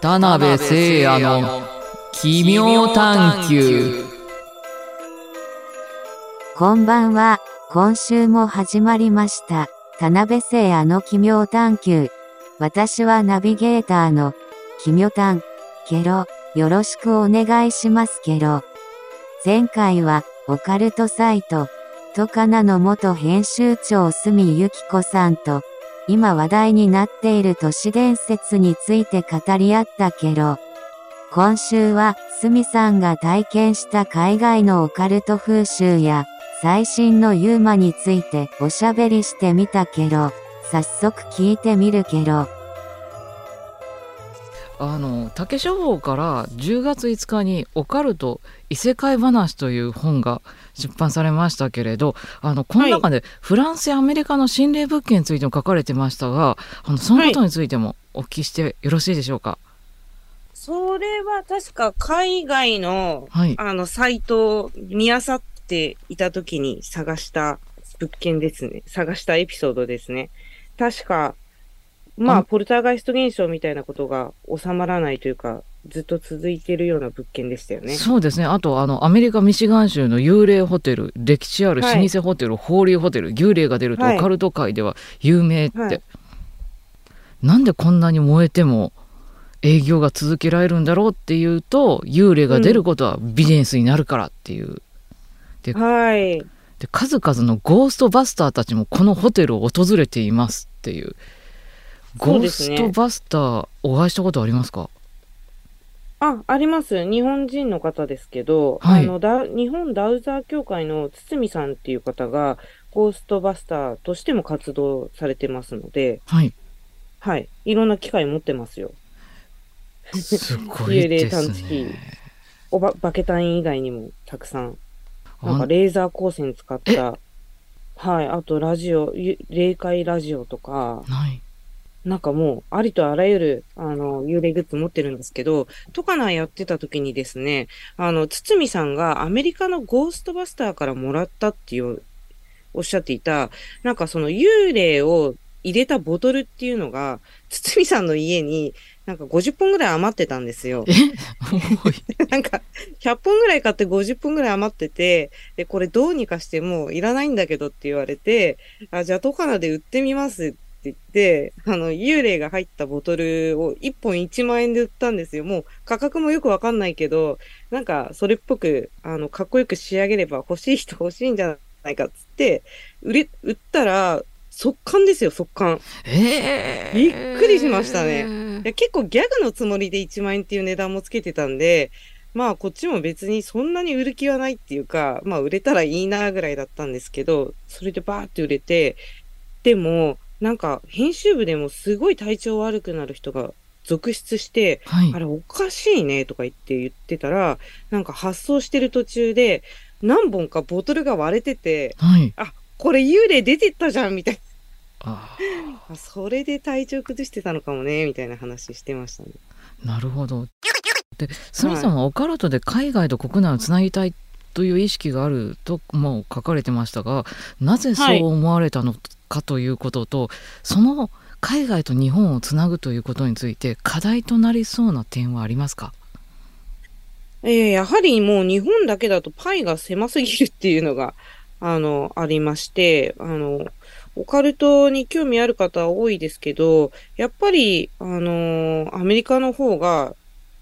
田辺聖也の奇妙探求こんばんは。今週も始まりました。田辺聖也の奇妙探求。私はナビゲーターの奇妙探。ケロ、よろしくお願いしますケロ。前回はオカルトサイト、トカナの元編集長住由紀子さんと、今話題になっている都市伝説について語り合ったケロ。今週は、すみさんが体験した海外のオカルト風習や、最新のユーマについておしゃべりしてみたけど、早速聞いてみるけど、あの竹書房から10月5日に「オカルト異世界話」という本が出版されましたけれどあのこの中でフランスやアメリカの心霊物件についても書かれてましたがあのそのことについてもお聞きしてよろしいでしょうか？それは確か海外の、はい、あの、サイトを見漁っていた時に探した物件ですね。探したエピソードですね。確か、まあ、あポルターガイスト現象みたいなことが収まらないというか、ずっと続いているような物件でしたよね。そうですね。あとあのアメリカ・ミシガン州の幽霊ホテル歴史ある老舗ホテル、ホーリーホテル幽霊が出るとはい。オカルト界では有名って、はい。なんでこんなに燃えても営業が続けられるんだろうっていうと幽霊が出ることはビジネスになるからっていう、はい。で数々のゴーストバスターたちもこのホテルを訪れていますっていう。ゴーストバスターお会いしたことありますか？あ、あります。日本人の方ですけど、はいあの、ダ日本ダウザー協会の堤さんっていう方が、ゴーストバスターとしても活動されてますので、はいはい。いろんな機会持ってますよ。すごい幽霊です探知機ね。おば、バケタイン以外にもたくさん。なんあかレーザー光線使った、はい。あとラジオ、ゆ霊界ラジオとか、はいなんかもう、ありとあらゆる、あの、幽霊グッズ持ってるんですけど、トカナやってた時にですね、あの、堤さんがアメリカのゴーストバスターからもらったっていう、おっしゃっていた、なんかその幽霊を入れたボトルっていうのが、堤さんの家に、なんか50本ぐらい余ってたんですよ。なんか、100本ぐらい買って50本ぐらい余ってて、で、これどうにかしてもういらないんだけどって言われて、あ、じゃあトカナで売ってみますって言って、あの、幽霊が入ったボトルを1本1万円で売ったんですよ。もう価格もよくわかんないけど、なんかそれっぽく、あの、かっこよく仕上げれば欲しい人欲しいんじゃないかっつって、売れ、売ったら、速乾ですよ、速乾。えー、びっくりしましたねいや結構ギャグのつもりで1万円っていう値段もつけてたんで、まあこっちも別にそんなに売る気はないっていうか、まあ売れたらいいなぐらいだったんですけど、それでバーって売れて、でもなんか編集部でもすごい体調悪くなる人が続出して、はい。あれおかしいねとか言って言ってたら、なんか発送してる途中で何本かボトルが割れてて、はい。あ、これ幽霊出てったじゃんみたいあな。あ それで体調崩してたのかもね、みたいな話してましたね。ーなるほど。でスミさんはオカルトで海外と国内をつなぎたいという意識があるとも書かれてましたがなぜそう思われたの？かということと、その海外と日本をつなぐということについて課題となりそうな点はありますか？ええやはりもう日本だけだとパイが狭すぎるっていうのが、あの、ありまして、あの、オカルトに興味ある方は多いですけど、やっぱり、あの、アメリカの方が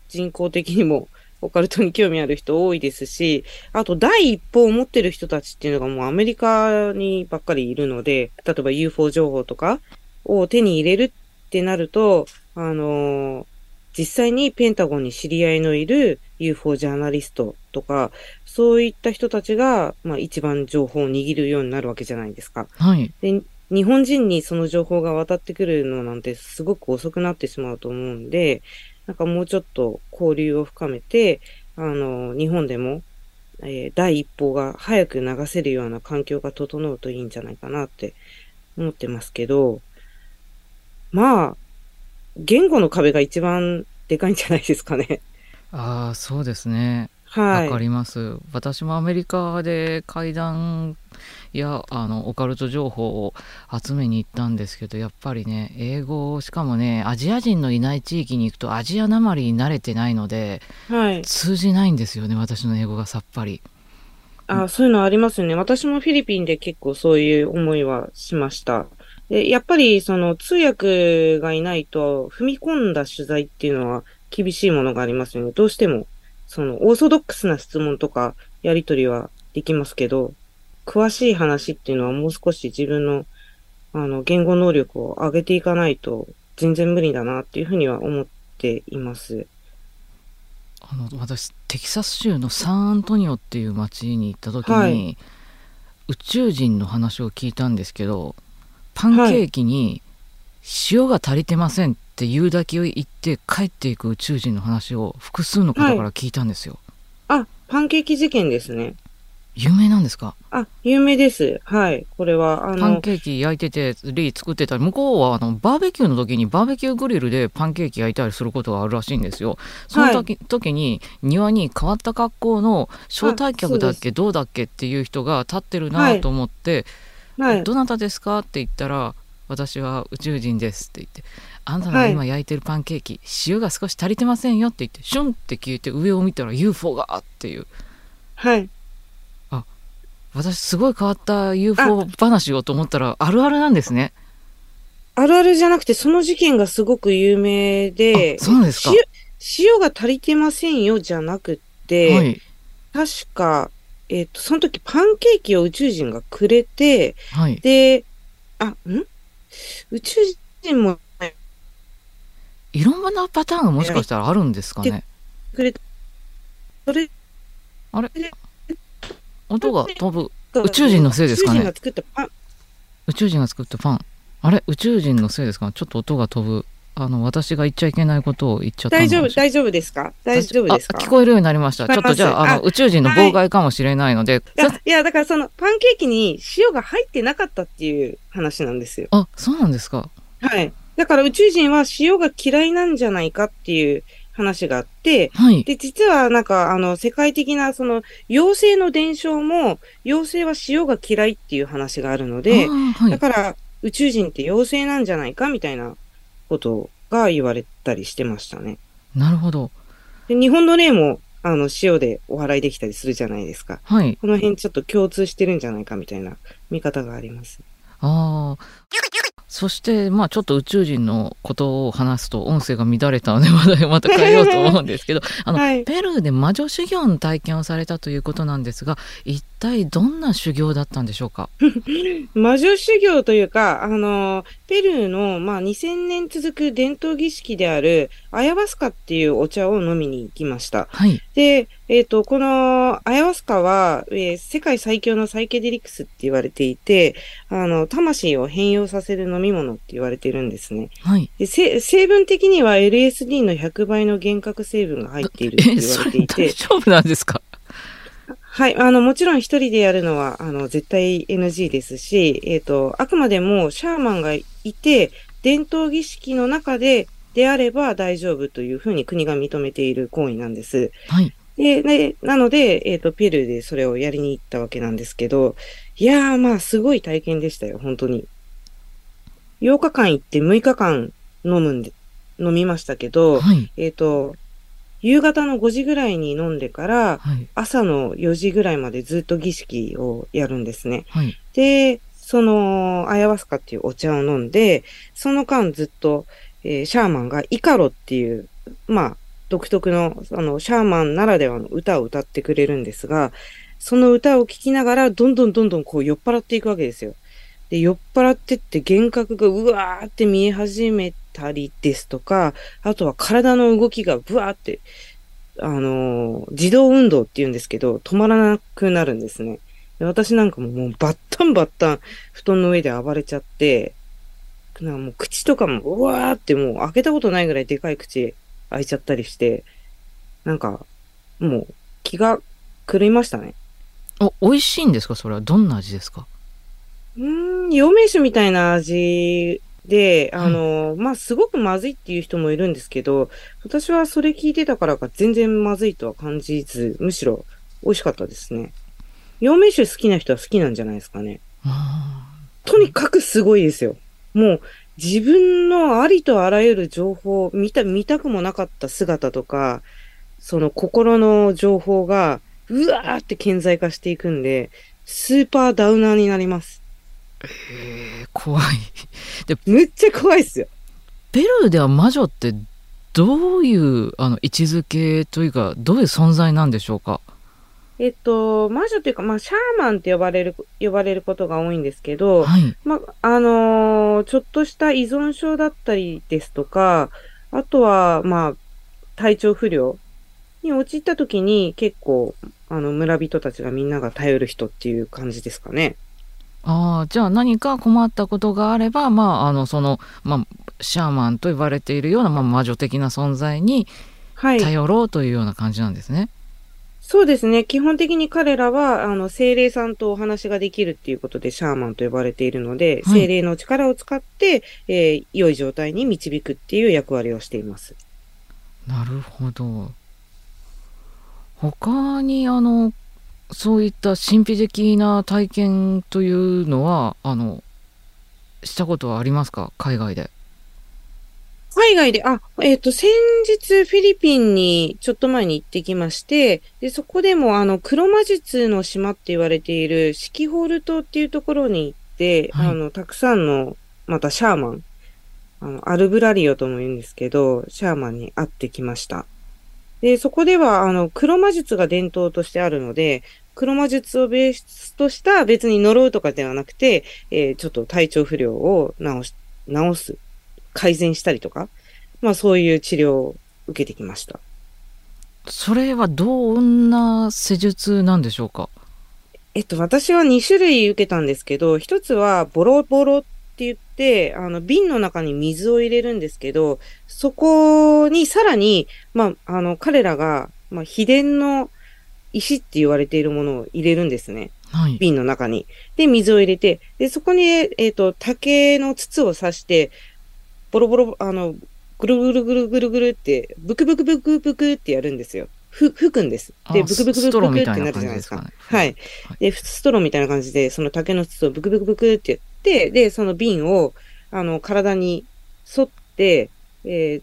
人口的にもオカルトに興味ある人多いですし、あと第一報を持ってる人たちっていうのがもうアメリカにばっかりいるので、例えば UFO 情報とかを手に入れるってなると、あの実際にペンタゴンに知り合いのいる UFO ジャーナリストとか、そういった人たちが、まあ一番情報を握るようになるわけじゃないですか。はいで、日本人にその情報が渡ってくるのなんてすごく遅くなってしまうと思うんで、なんかもうちょっと交流を深めて、あの、日本でも、えー第一報が早く流せるような環境が整うといいんじゃないかなって思ってますけど、まあ、言語の壁が一番でかいんじゃないですかね。ああそうですねはい。わかります私もアメリカで怪談やあのオカルト情報を集めに行ったんですけどやっぱりね英語しかもねアジア人のいない地域に行くとアジアなまりに慣れてないのではい。通じないんですよね私の英語がさっぱり。あ、そういうのありますよね。私もフィリピンで結構そういう思いはしました。で、やっぱりその通訳がいないと踏み込んだ取材っていうのは厳しいものがありますよね。どうしても、そのオーソドックスな質問とかやりとりはできますけど、詳しい話っていうのはもう少し自分のあの言語能力を上げていかないと全然無理だなっていうふうには思っています。あの私テキサス州のサンアントニオっていう町に行った時に、はい宇宙人の話を聞いたんですけどパンケーキに塩が足りてませんって言うだけを言って帰っていく宇宙人の話を複数の方から聞いたんですよ。あ、パンケーキ事件ですね。有名なんですか？あ、有名です。はい。これは、あパンの、ケーキ焼いててリー作ってたり向こうはあのバーベキューの時にバーベキューグリルでパンケーキ焼いたりすることがあるらしいんですよ。その時,、時に庭に変わった格好の招待客だっけどうだっけっていう人が立ってるなと思って、はい。どなたですか？って言ったら私は宇宙人ですって言ってあなたが今焼いてるパンケーキ、塩が少し足りてませんよって言ってシュンって消えて上を見たら UFO がっていう。はい。私すごい変わった UFO 話をと思ったらあるあるなんですね。あるあるじゃなくて、その事件がすごく有名で、あそうですか。塩塩が足りてませんよじゃなくって、はい。確か、えっ、と、その時パンケーキを宇宙人がくれて、はい。で、あ、ん？宇宙人もいろんなパターンがもしかしたらあるんですかね。くれ音が飛ぶ。宇宙人のせいですかね？宇宙人が作ったパン、宇宙人が作ったパン。あれ？宇宙人のせいですか？ちょっと音が飛ぶあの私が言っちゃいけないことを言っちゃったの大丈夫、大丈夫ですか？大丈夫ですか？あ聞こえるようになりました。ちょっとじゃああの宇宙人の妨害かもしれないので、いや、いや、だからそのパンケーキに塩が入ってなかったっていう話なんですよ。あそうなんですか？はい。だから宇宙人は塩が嫌いなんじゃないかっていう話があって、はい。で、実はなんか、あの、世界的なその、妖精の伝承も、妖精は塩が嫌いっていう話があるので、はい。だから宇宙人って妖精なんじゃないかみたいなことが言われたりしてましたね。なるほどで日本の例も、あの、塩でお祓いできたりするじゃないですか。はいこの辺ちょっと共通してるんじゃないかみたいな見方があります。ああそしてまあちょっと宇宙人のことを話すと音声が乱れたのでまたまた変えようと思うんですけど あの、はい。ペルーで魔女修行の体験をされたということなんですが一体どんな修行だったんでしょうか？魔女修行というか、あの、ペルーの、まあ、2000年続く伝統儀式である、アヤバスカっていうお茶を飲みに行きました。はいで、えっ、と、このアヤバスカは、えー世界最強のサイケデリクスって言われていて、あの、魂を変容させる飲み物って言われてるんですね。はいでせ成分的には LSD の100倍の幻覚成分が入っているってえ言わそれれていて大、丈夫なんですか？はい。あの、もちろん一人でやるのは、あの、絶対 NG ですし、えっ、と、あくまでもシャーマンがいて、伝統儀式の中で、であれば大丈夫というふうに国が認めている行為なんです。はいで、でなので、えっ、と、ペルーでそれをやりに行ったわけなんですけど、いやー、まあ、すごい体験でしたよ、本当に。8日間行って6日間飲むんで、飲みましたけど、はいえっ、と、夕方の5時ぐらいに飲んでから、はい朝の4時ぐらいまでずっと儀式をやるんですね。はいで、その、アヤワスカっていうお茶を飲んで、その間ずっと、えーシャーマンがイカロっていう、まあ、独特の、あの、シャーマンならではの歌を歌ってくれるんですが、その歌を聴きながら、どんどんどんどんこう酔っ払っていくわけですよ。で、酔っ払ってって幻覚がうわーって見え始めたりですとか、あとは体の動きがブワーって、あのー自動運動って言うんですけど、止まらなくなるんですね。で私なんかももうバッタンバッタン布団の上で暴れちゃって、なんかもう口とかもうわーってもう開けたことないぐらいでかい口開いちゃったりして、なんかもう気が狂いましたね。お美味しいんですか？それはどんな味ですか？うーん、陽明酒みたいな味で、あの、まあ、すごくまずいっていう人もいるんですけど、私はそれ聞いてたからか全然まずいとは感じず、むしろ美味しかったですね。陽明酒好きな人は好きなんじゃないですかね。とにかくすごいですよ。もう自分のありとあらゆる情報、見た、見たくもなかった姿とか、その心の情報が、うわーって顕在化していくんで、スーパーダウナーになります。えー怖い。むっちゃ怖いっすよ。ペルーでは魔女ってどういうあの位置づけというかどういう存在なんでしょうか？えっと、魔女っていうか、まあ、シャーマンって呼ばれる、呼ばれることが多いんですけど、はい。まあ、あのーちょっとした依存症だったりですとか、あとは、まあ、体調不良に陥った時に結構、あの、村人たちがみんなが頼る人っていう感じですかね。ああ、じゃあ何か困ったことがあれば、まあ、あの、その、まあ、シャーマンと呼ばれているような、まあ、魔女的な存在にはい。頼ろうというような感じなんですね。そうですね。基本的に彼らは、あの、精霊さんとお話ができるっていうことで、シャーマンと呼ばれているので、はい精霊の力を使って、えー良い状態に導くっていう役割をしています。なるほど。他に、あの、そういった神秘的な体験というのは、あの、したことはありますか？海外で。海外で、あ、えっ、と、先日フィリピンにちょっと前に行ってきまして、で、そこでもあの、黒魔術の島って言われているシキホール島っていうところに行って、はいあの、たくさんの、またシャーマン、あの、アルブラリオとも言うんですけど、シャーマンに会ってきました。で、そこでは、あの、黒魔術が伝統としてあるので、黒魔術をベースとした別に呪うとかではなくて、えーちょっと体調不良を治し、治す改善したりとか、まあそういう治療を受けてきました。それはどんな施術なんでしょうか？えっと、私は2種類受けたんですけど、一つはボロボロって言って、あの、瓶の中に水を入れるんですけど、そこにさらに、まあ、あの、彼らが、まあ、秘伝の石って言われているものを入れるんですね。はい。瓶の中に。で、水を入れて、で、そこに、えっ、と、竹の筒を刺して、ボロボロ、あの、ぐるぐるぐるぐるぐるって、ブクブクブクブクってやるんですよ。ふ、吹くんです。で、あブクブクブクブクってなるじゃないですか。じですかね。はい。で、ストローみたいな感じで、その竹の筒をブクブクブクってやって、で、その瓶を、あの、体に沿って、えー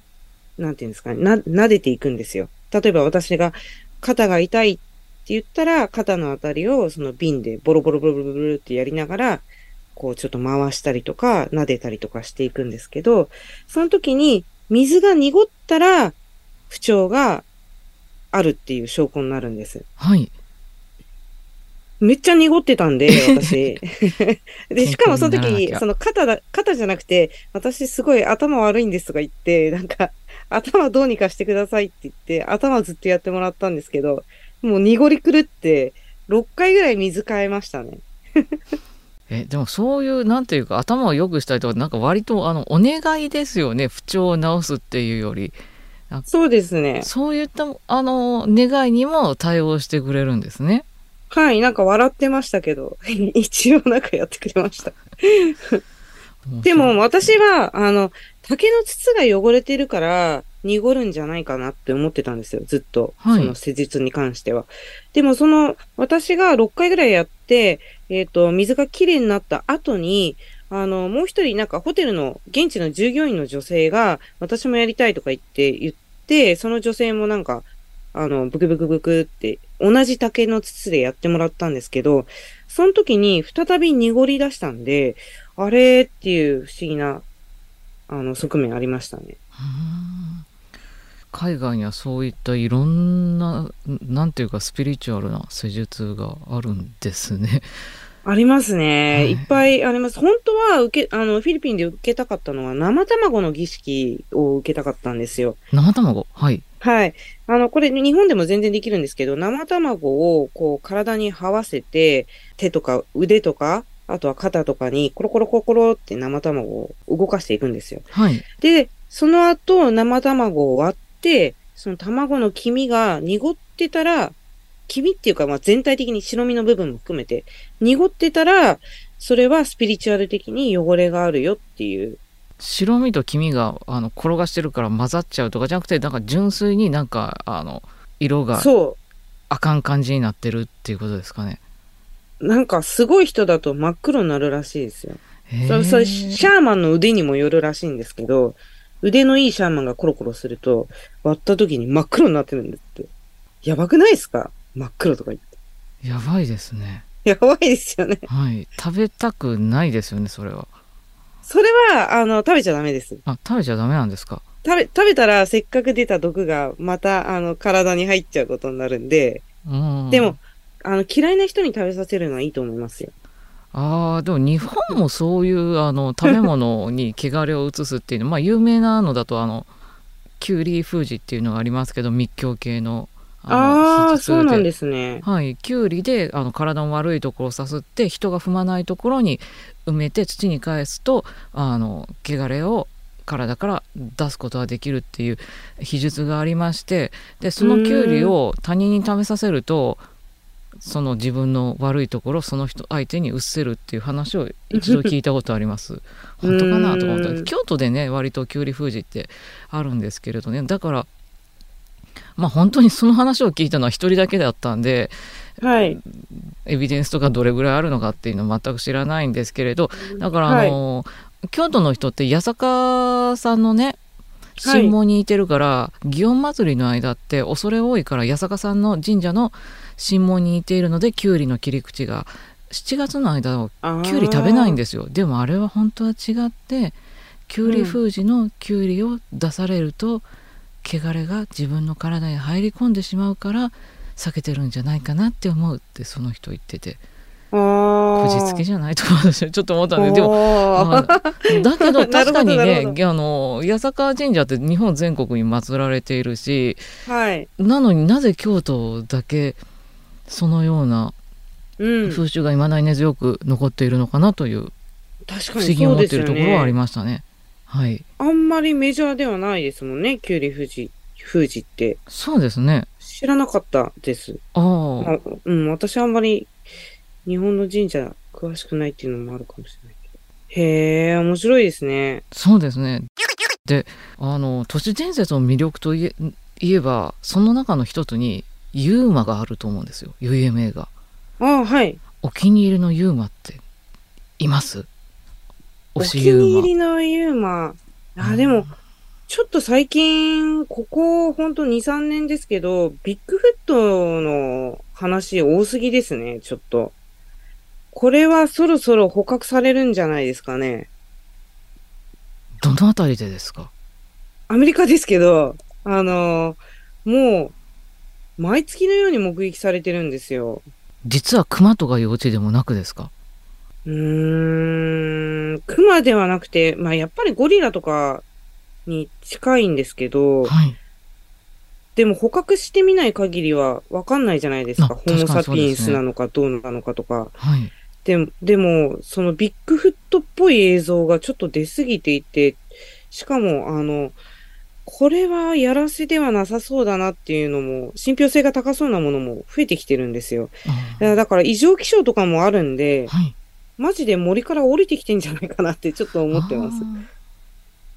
なんていうんですかね、な、撫でていくんですよ。例えば私が肩が痛いって言ったら、肩のあたりをその瓶でボロボロボロボロボロってやりながら、こうちょっと回したりとか、撫でたりとかしていくんですけど、その時に水が濁ったら、不調があるっていう証拠になるんです。はい。めっちゃ濁ってたんで、私。で、しかもその時、その肩だ、肩じゃなくて、私すごい頭悪いんですとか言って、なんか、頭どうにかしてくださいって言って、頭ずっとやってもらったんですけど、もう濁り狂って、6回ぐらい水変えましたね。え、でもそういう、なんていうか、頭を良くしたりとか、なんか割と、あの、お願いですよね。不調を治すっていうより。そうですね。そういった、あの、願いにも対応してくれるんですね。はい、なんか笑ってましたけど、一応なんかやってくれました。でも私は、あの、竹の筒が汚れてるから濁るんじゃないかなって思ってたんですよ、ずっと。はいその施術に関しては。でもその、私が6回ぐらいやって、えっ、と、水がきれいになった後に、あの、もう一人なんかホテルの現地の従業員の女性が、私もやりたいとか言って言って、その女性もなんか、あの、ブクブクブクって、同じ竹の筒でやってもらったんですけど、その時に再び濁り出したんで、あれっていう不思議な、あの、側面ありましたね。海外にはそういったいろんな、なんていうか、スピリチュアルな施術があるんですね。ありますね。はいい、っぱいあります。本当は受け、あの、フィリピンで受けたかったのは生卵の儀式を受けたかったんですよ。生卵？はい。はい。あの、これ日本でも全然できるんですけど、生卵をこう体に這わせて、手とか腕とか、あとは肩とかにコロコロコロコロって生卵を動かしていくんですよ。はい。で、その後生卵を割って、その卵の黄身が濁ってたら、黄身っていうかまあ全体的に白身の部分も含めて、濁ってたら、それはスピリチュアル的に汚れがあるよっていう白身と黄身があの転がしてるから混ざっちゃうとかじゃなくてなんか純粋になんかあの色がそあかん感じになってるっていうことですかね。う。なんかすごい人だと真っ黒になるらしいですよ。へそれ、それ、シャーマンの腕にもよるらしいんですけど、腕のいいシャーマンがコロコロすると、割った時に真っ黒になってるんですって。やばくないですか？真っ黒とか言って。やばいですね。やばいですよね。はい。食べたくないですよね、それは。それは、あの、食べちゃダメです。あ、食べちゃダメなんですか？食べ、食べたらせっかく出た毒がまた、あの、体に入っちゃうことになるんで、うん。でも、あの、嫌いな人に食べさせるのはいいと思いますよ。ああ、でも日本もそういうあの食べ物に汚れを移すっていうの、まあ有名なのだとあの、キュウリ封じっていうのがありますけど、密教系の。ああー、そうなんす。ですね。はい、キュウリであの体の悪いところをさすって人が踏まないところに埋めて土に返すとあの汚れを体から出すことができるっていう秘術がありましてでそのキュウリを他人に食べさせるとその自分の悪いところをその人相手にうっせるっていう話を一度聞いたことあります。本当かなとか思ったうん。京都でね割とキュウリ封じってあるんですけれどね。だからまあ本当にその話を聞いたのは一人だけだったんではい。エビデンスとかどれぐらいあるのかっていうのは全く知らないんですけれどだからあの、京都の人って八坂さんのねはい。神門にいてるから、祇園祭りの間って恐れ多いから八坂さんの神社の神門にいているのできゅうりの切り口が。7月の間はきゅうり食べないんでですよ。でもあれは本当は違ってきゅうり封じのきゅうりを出されると、汚れが自分の体に入り込んでしまうから避けてるんじゃないかなって思うってその人言ってて。こじつけじゃないとか私は ちょっと思ったんででももまあだけど 確かにねあの八坂神社って日本全国に祀られているしはい。なのになぜ京都だけそのようなうん。風習がいまだに根強く残っているのかなという確不思議に思っているところはありまましたね。はい、あんまりメジャーではないですもんね、キュウリ富士、富士って。そうですね。知らなかったです。ああ、あうん、私あんまり日本の神社詳しくないっていうのもあるかもしれないけど。へえ、面白いですね。そうですね。で、あの都市伝説の魅力といえ言えばその中の一つにユーマがあると思うんですよ。UMA が。ああ、はい。お気に入りのユーマっています？お気に入りのユーマ。あ、でも、ちょっと最近、ここほんと2、3年ですけど、ビッグフットの話多すぎですね、ちょっと。これはそろそろ捕獲されるんじゃないですかね。どのあたりでですか？アメリカですけど、あの、もう、毎月のように目撃されてるんですよ。実はクマとか幼稚でもなくですか？うーん、クマではなくて、まあやっぱりゴリラとかに近いんですけど、はい。でも捕獲してみない限りはわかんないじゃないですか。あホモサピエンスなのかどうなのかとか。はい。でも、でも、そのビッグフットっぽい映像がちょっと出過ぎていて、しかも、あの、これはやらせではなさそうだなっていうのも、信憑性が高そうなものも増えてきてるんですよ。だから異常気象とかもあるんでー、はい。マジで森から降りてきてんじゃないかなってちょっと思ってます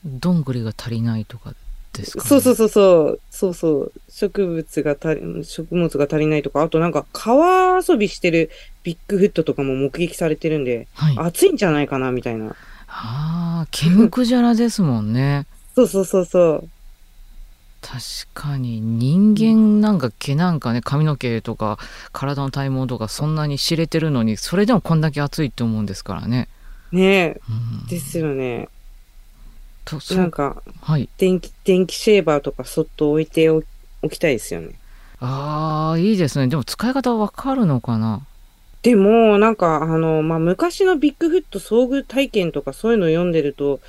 どんぐりが足りないとかですか、ね、そうそうそうそう、そうそう、植物が足り、食物が足りないとか、あとなんか川遊びしてるビッグフットとかも目撃されてるんで、はい。暑いんじゃないかなみたいな。ああ、ケムクジャラですもんね。そうそうそうそう。確かに人間なんか毛なんかね髪の毛とか体の体毛とかそんなに知れてるのにそれでもこんだけ暑いって思うんですからね。ねえ、うん、ですよね。となんか、はい。電気、電気シェーバーとかそっと置いておおきたいですよね。ああいいですね。でも使い方わかるのかな？でも、なんか、あの、まあ、昔のビッグフット遭遇体験とかそういうの読んでると、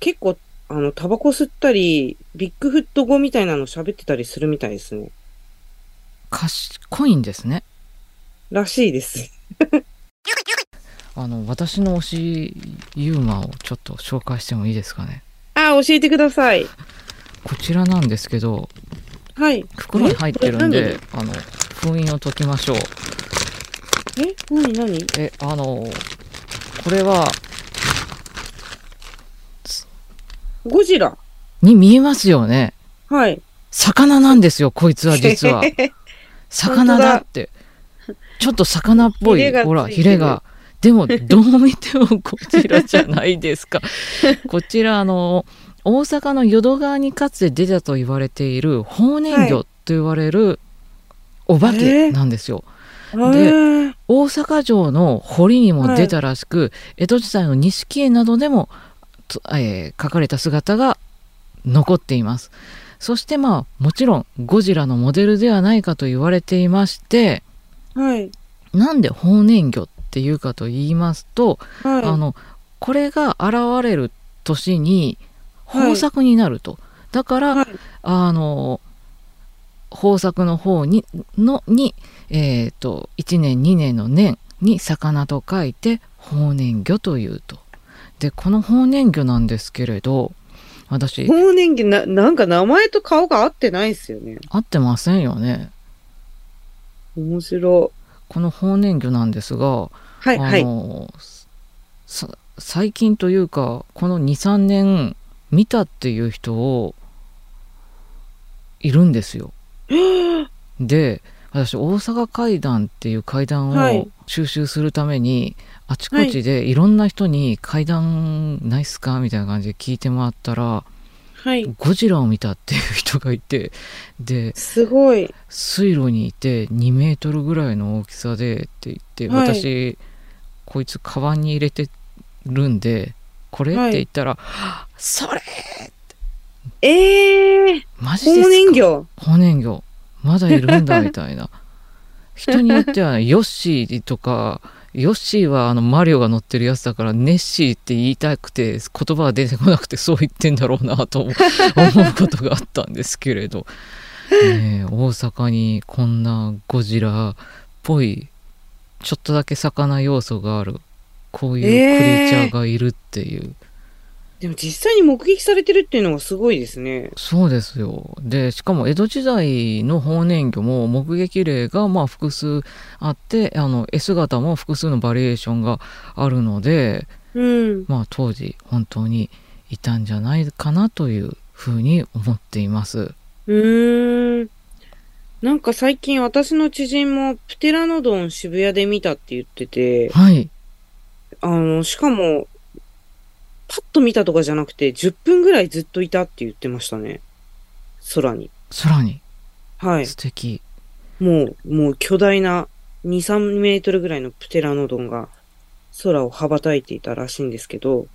結構、あの、タバコ吸ったり、ビッグフット語みたいなの喋ってたりするみたいですね。賢いんですね。らしいです。あの私の推しユーマをちょっと紹介してもいいですかね。あ、教えてください。こちらなんですけどはい。袋に入ってるんえ？であの封印を解きましょう。え？何？何？えあのこれはつゴジラ。に見えますよね。はい。魚なんですよ、こいつは実は。魚だって。ちょっと魚っぽいほら、ヒレが。でも、どう見てもこちらじゃないですか。こちら、あの、大阪の淀川にかつて出たと言われている、法然魚と言われるお化けなんですよ。へー大阪城の堀にも出たらしく、江戸時代の錦絵などでも、とえー描かれた姿が残っていますそしてまあもちろんゴジラのモデルではないかと言われていましてはい。なんで法然魚っていうかと言いますと、はい。あのこれが現れる年にはい豊作になると、だから、はいあの豊作の方にのに、えー、と1年2年の年に魚と書いて法然魚というと。でこの法然魚なんですけれど私法然魚な、なんか名前と顔が合ってないですよね。合ってませんよね面白この法然魚なんですが、い。はい、はい。あのさ最近というかこの23年見たっていう人をいるんですよ。で私大阪階段っていう階段をはい収集するために、あちこちでい。ろんな人に階段ないっすか？みたいな感じで聞いてもらったらはい。ゴジラを見たっていう人がいてですごい。水路にいて2メートルぐらいの大きさでって言って、はい。私こいつカバンに入れてるんでこれ、はい。って言ったら「それええー、法マジですか？然魚。法然魚まだいるんだみたいな。人によっては、ヨッシーとかヨッシーはあのマリオが乗ってるやつだからネッシーって言いたくて言葉が出てこなくてそう言ってんだろうなと 思うことがあったんですけれど、ねえ、大阪にこんなゴジラっぽいちょっとだけ魚要素があるこういうクリーチャーがいるっていう、でも実際に目撃されてるっていうのがすごいですね。そうですよでしかも江戸時代の法然魚も目撃例がまあ複数あってあの絵姿も複数のバリエーションがあるのでうん。まあ当時本当にいたんじゃないかなというふうに思っています。うーん。なんか最近私の知人もプテラノドン渋谷で見たって言ってて、はいあの、しかも、パッと見たとかじゃなくて、10分ぐらいずっといたって言ってましたね。空に。空にはい。素敵、もう、もう巨大な2、3メートルぐらいのプテラノドンが空を羽ばたいていたらしいんですけど、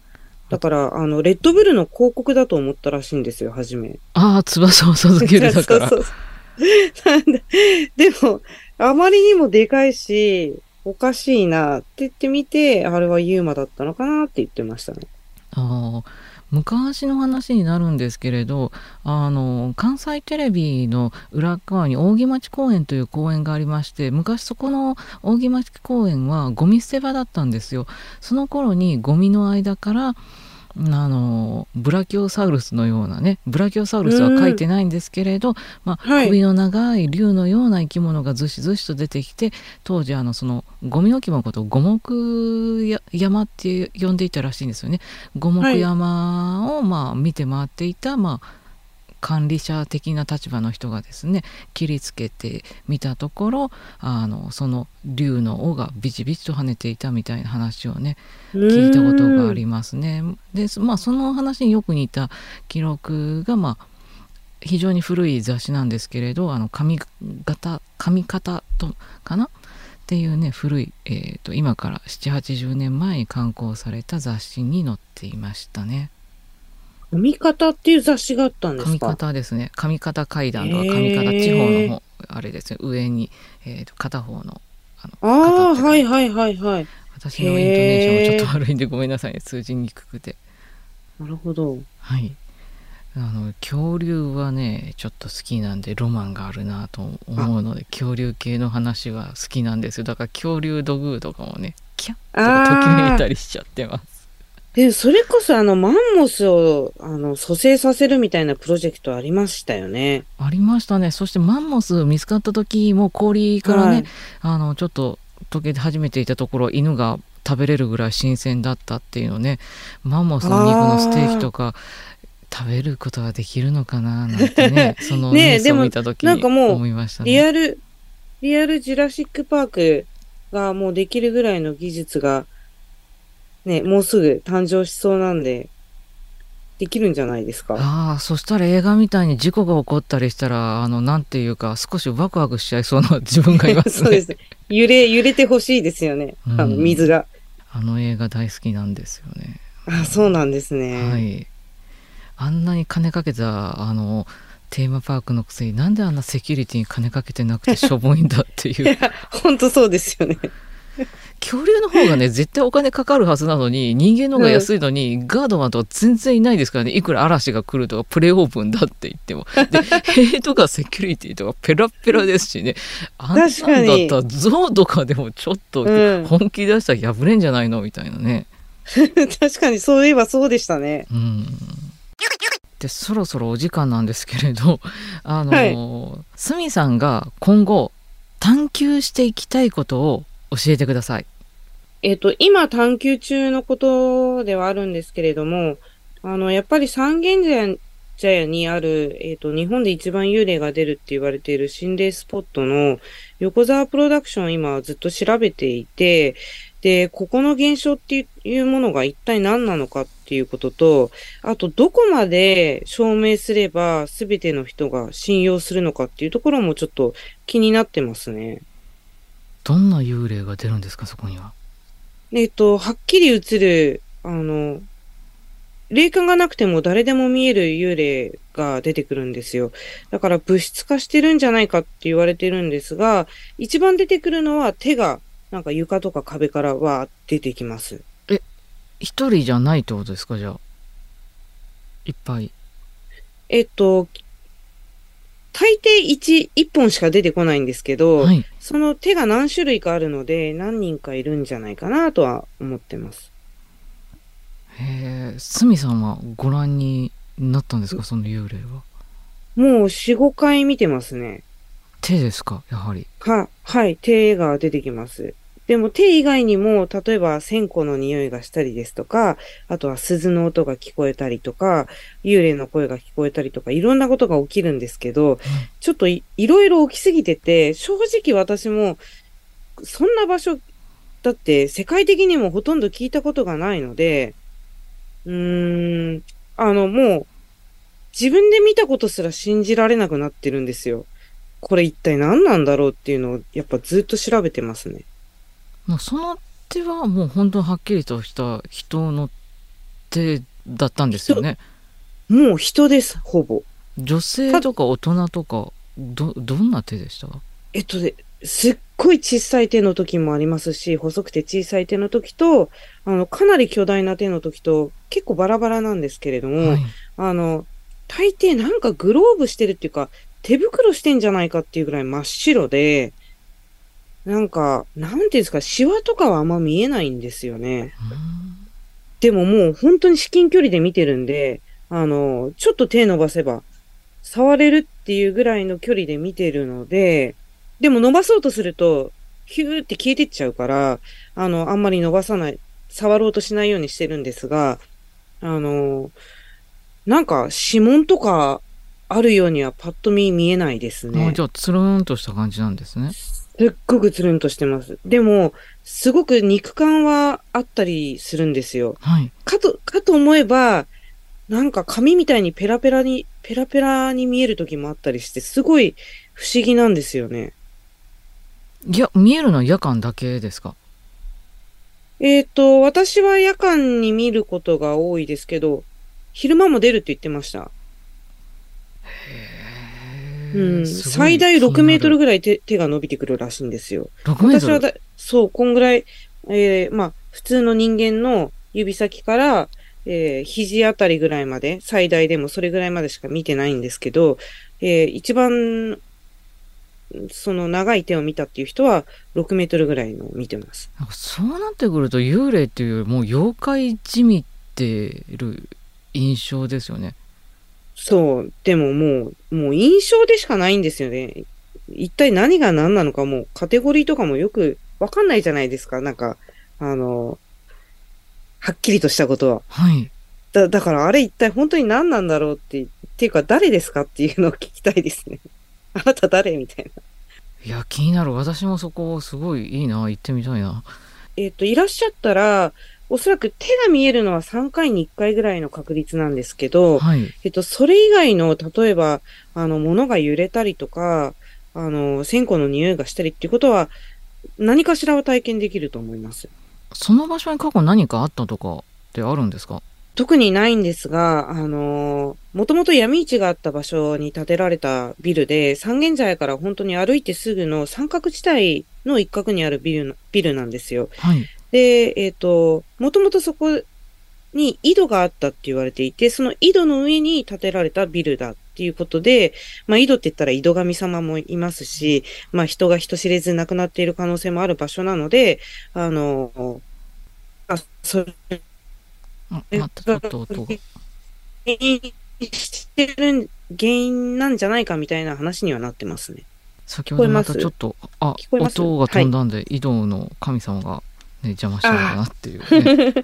だから、あの、レッドブルの広告だと思ったらしいんですよ、初め。ああ翼を授けるだから そうそうそうなんだでも、あまりにもでかいし、おかしいなって言ってみて、あれはユーマだったのかなって言ってましたね。あ昔の話になるんですけれどあの関西テレビの裏側に扇町公園という公園がありまして昔そこの扇町公園はゴミ捨て場だったんですよ。その頃にゴミの間からあのブラキオサウルスのようなねブラキオサウルスは書いてないんですけれど、まあはい首の長い竜のような生き物がずしずしと出てきて当時あのそのゴミ置き場のことを五目や山って呼んでいたらしいんですよね。五目山をまあ見て回っていた、まあ管理者的な立場の人がですね切りつけてみたところあのその竜の尾がビチビチと跳ねていたみたいな話をね聞いたことがありますね。で、まあ、その話によく似た記録が、まあ、非常に古い雑誌なんですけれどあの髪型髪型とかな？っていうね古い、えー、と今から780年前に刊行された雑誌に載っていましたね。読み方っていう雑誌があったんです上か方ですね。上方階段とか上方地方の方あれですね上に、えーと片方のあのあはいはいはいはい。私のイントネーションがちょっと悪いんでごめんなさいね。通じにくくて。なるほど。はい。あの恐竜はねちょっと好きなんでロマンがあるなと思うので恐竜系の話は好きなんですよ。だから恐竜土偶とかもねキャッとかときめいたりしちゃってますで、それこそあの、マンモスを、あの、蘇生させるみたいなプロジェクトありましたよね。ありましたねそしてマンモス見つかった時も氷からね、はいあのちょっと溶け始めていたところ犬が食べれるぐらい新鮮だったっていうのねマンモスの肉のステーキとか食べることはできるのかななんてね そのニュースを見た時にでもなんかもう思いましたね。リアル、リアルジュラシックパークがもうできるぐらいの技術が、ね、もうすぐ誕生しそうなんで、できるんじゃないですか？ああそしたら映画みたいに事故が起こったりしたらあのなんていうか少しワクワクしちゃいそうな自分がいますね。そうですね。揺れ、揺れてほしいですよね。あの、うん水が。あの映画大好きなんですよね。あ、そうなんですね。はい。あんなに金かけたあのテーマパークのくせになんであんなセキュリティに金かけてなくてしょぼいんだっていう本当そうですよね。恐竜の方がね 絶対お金かかるはずなのに人間の方が安いのに、ガードマンとか全然いないですからね。いくら嵐が来るとかプレオープンだって言っても。で塀とかセキュリティとかペラッペラですしね。あんなんだったら象とかでもちょっとうん。本気出したら破れんじゃないのみたいなね。確かにそういえばそうでしたね。うん。でそろそろお時間なんですけれどあの、スミさんが今後探求していきたいことを教えてください。えっ、と、今探求中のことではあるんですけれども、あの、やっぱり三軒茶屋にある、えっ、と、日本で一番幽霊が出るって言われている心霊スポットの横沢プロダクションを今ずっと調べていて、で、ここの現象っていうものが一体何なのかっていうことと、あと、どこまで証明すれば全ての人が信用するのかっていうところもちょっと気になってますね。どんな幽霊が出るんですかそこには。えっと、はっきり映る、あの、霊感がなくても誰でも見える幽霊が出てくるんですよ。だから物質化してるんじゃないかって言われてるんですが、一番出てくるのは手が、なんか床とか壁からは出てきます。一人じゃないってことですかじゃあ。いっぱい。えっと、大抵一、一本しか出てこないんですけど、はい。その手が何種類かあるので、何人かいるんじゃないかなとは思ってます。へえ、スミさんはご覧になったんですか？その幽霊は。もう4、5回見てますね。手ですか？やはり。は、はい、手が出てきます。でも手以外にも、例えば線香の匂いがしたりですとか、あとは鈴の音が聞こえたりとか、幽霊の声が聞こえたりとか、いろんなことが起きるんですけど、ちょっといいろいろ起きすぎてて、正直私も、そんな場所、だって世界的にもほとんど聞いたことがないので、うーん、あの、もう、自分で見たことすら信じられなくなってるんですよ。これ一体何なんだろうっていうのを、やっぱずっと調べてますね。もうその手はもう本当にはっきりとした人の手だったんですよね。もう人です、ほぼ。女性とか大人とかどどんな手でした？えっとね、すっごい小さい手の時もありますし、細くて小さい手の時と、あの、かなり巨大な手の時と、結構バラバラなんですけれども、はい、あの、大抵なんかグローブしてるっていうか、手袋してんじゃないかっていうぐらい真っ白で、なんか、なんていうんですか、シワとかはあんま見えないんですよね。でももう本当に至近距離で見てるんで、あの、ちょっと手伸ばせば、触れるっていうぐらいの距離で見てるので、でも伸ばそうとすると、ヒューって消えてっちゃうから、あの、あんまり伸ばさない、触ろうとしないようにしてるんですが、あの、なんか指紋とかあるようにはパッと見見えないですね。あじゃあつるんとした感じなんですね。すっごくつるんとしてます。でも、すごく肉感はあったりするんですよ。はい。かと、かと思えば、なんか紙みたいにペラペラに、ペラペラに見える時もあったりして、すごい不思議なんですよね。いや見えるのは夜間だけですか？えっ、と、私は夜間に見ることが多いですけど、昼間も出るって言ってました。うん。最大6メートルぐらい手手が伸びてくるらしいんですよ。6メートル？私はだ、そう、こんぐらい、えーまあ、普通の人間の指先から、えー肘あたりぐらいまで、最大でもそれぐらいまでしか見てないんですけど、えー一番、その長い手を見たっていう人は、6メートルぐらいのを見てます。そうなってくると幽霊っていうよりもう妖怪じみってる印象ですよね。そう、でももう、もう印象でしかないんですよね。一体何が何なのかもうカテゴリーとかもよくわかんないじゃないですか。なんか、あの、はっきりとしたことは。はい。だ、だからあれ一体本当に何なんだろうって、っていうか誰ですかっていうのを聞きたいですね。あなた誰みたいな。いや気になる私もそこすごいいいな行ってみたいなえっ、と、いらっしゃったら、おそらく手が見えるのは3回に1回ぐらいの確率なんですけど、はいえっと、それ以外の、例えば、あの、物が揺れたりとか、あの、線香の匂いがしたりっていうことは、何かしらは体験できると思います。その場所に過去何かあったとかってあるんですか？特にないんですが、あの、もともと闇市があった場所に建てられたビルで、三軒茶屋から本当に歩いてすぐの三角地帯の一角にあるビルな、ビルなんですよ。はいで、えっ、と、もともとそこに井戸があったって言われていて、その井戸の上に建てられたビルだっていうことで、まあ井戸って言ったら井戸神様もいますし、まあ人が人知れず亡くなっている可能性もある場所なので、あの、あ、それあまたちょっと音が原因してる原因なんじゃないかみたいな話にはなってますね。先ほどまたちょっとあ音が飛んだんで、井戸の神様が、ね、邪魔したのかなっていう、ね、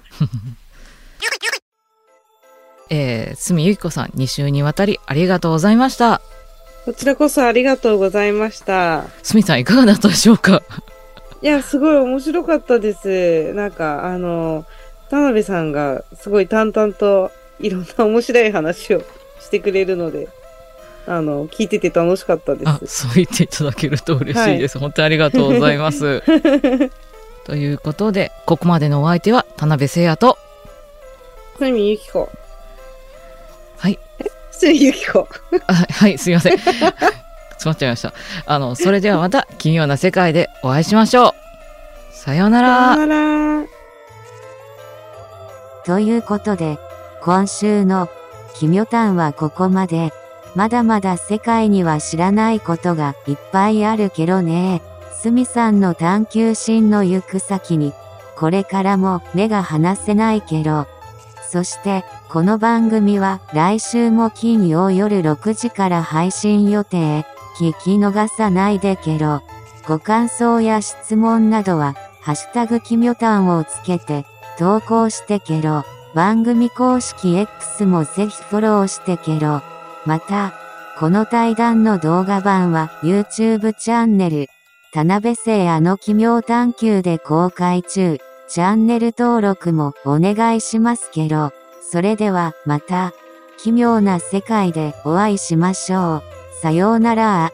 えー、住ゆき子さん2週にわたりありがとうございました。こちらこそありがとうございました。住さんいかがだったでしょうか？いや、すごい面白かったです。なんか、あの、田辺さんがすごい淡々といろんな面白い話をしてくれるので、あの、聞いてて楽しかったであす。そう言っていただけると嬉しいです、本当にありがとうございます ということでここまでのお相手は田辺誠也とすみゆきこ。はいすみゆきこ。あはいすいません詰まっちゃいましたあのそれではまた奇妙な世界でお会いしましょうさようならさよなら。ということで、今週の奇妙譚はここまで。まだまだ世界には知らないことがいっぱいあるけどね。すみさんの探求心の行く先に、これからも目が離せないけど。そして、この番組は来週も金曜夜6時から配信予定。聞き逃さないでけど。ご感想や質問などは、ハッシュタグ奇妙譚をつけて、投稿してけろ。番組公式 X もぜひフォローしてけろ。また、この対談の動画版は YouTube チャンネル、田辺聖あの奇妙探求で公開中。チャンネル登録もお願いしますけど。それではまた、奇妙な世界でお会いしましょう。さようなら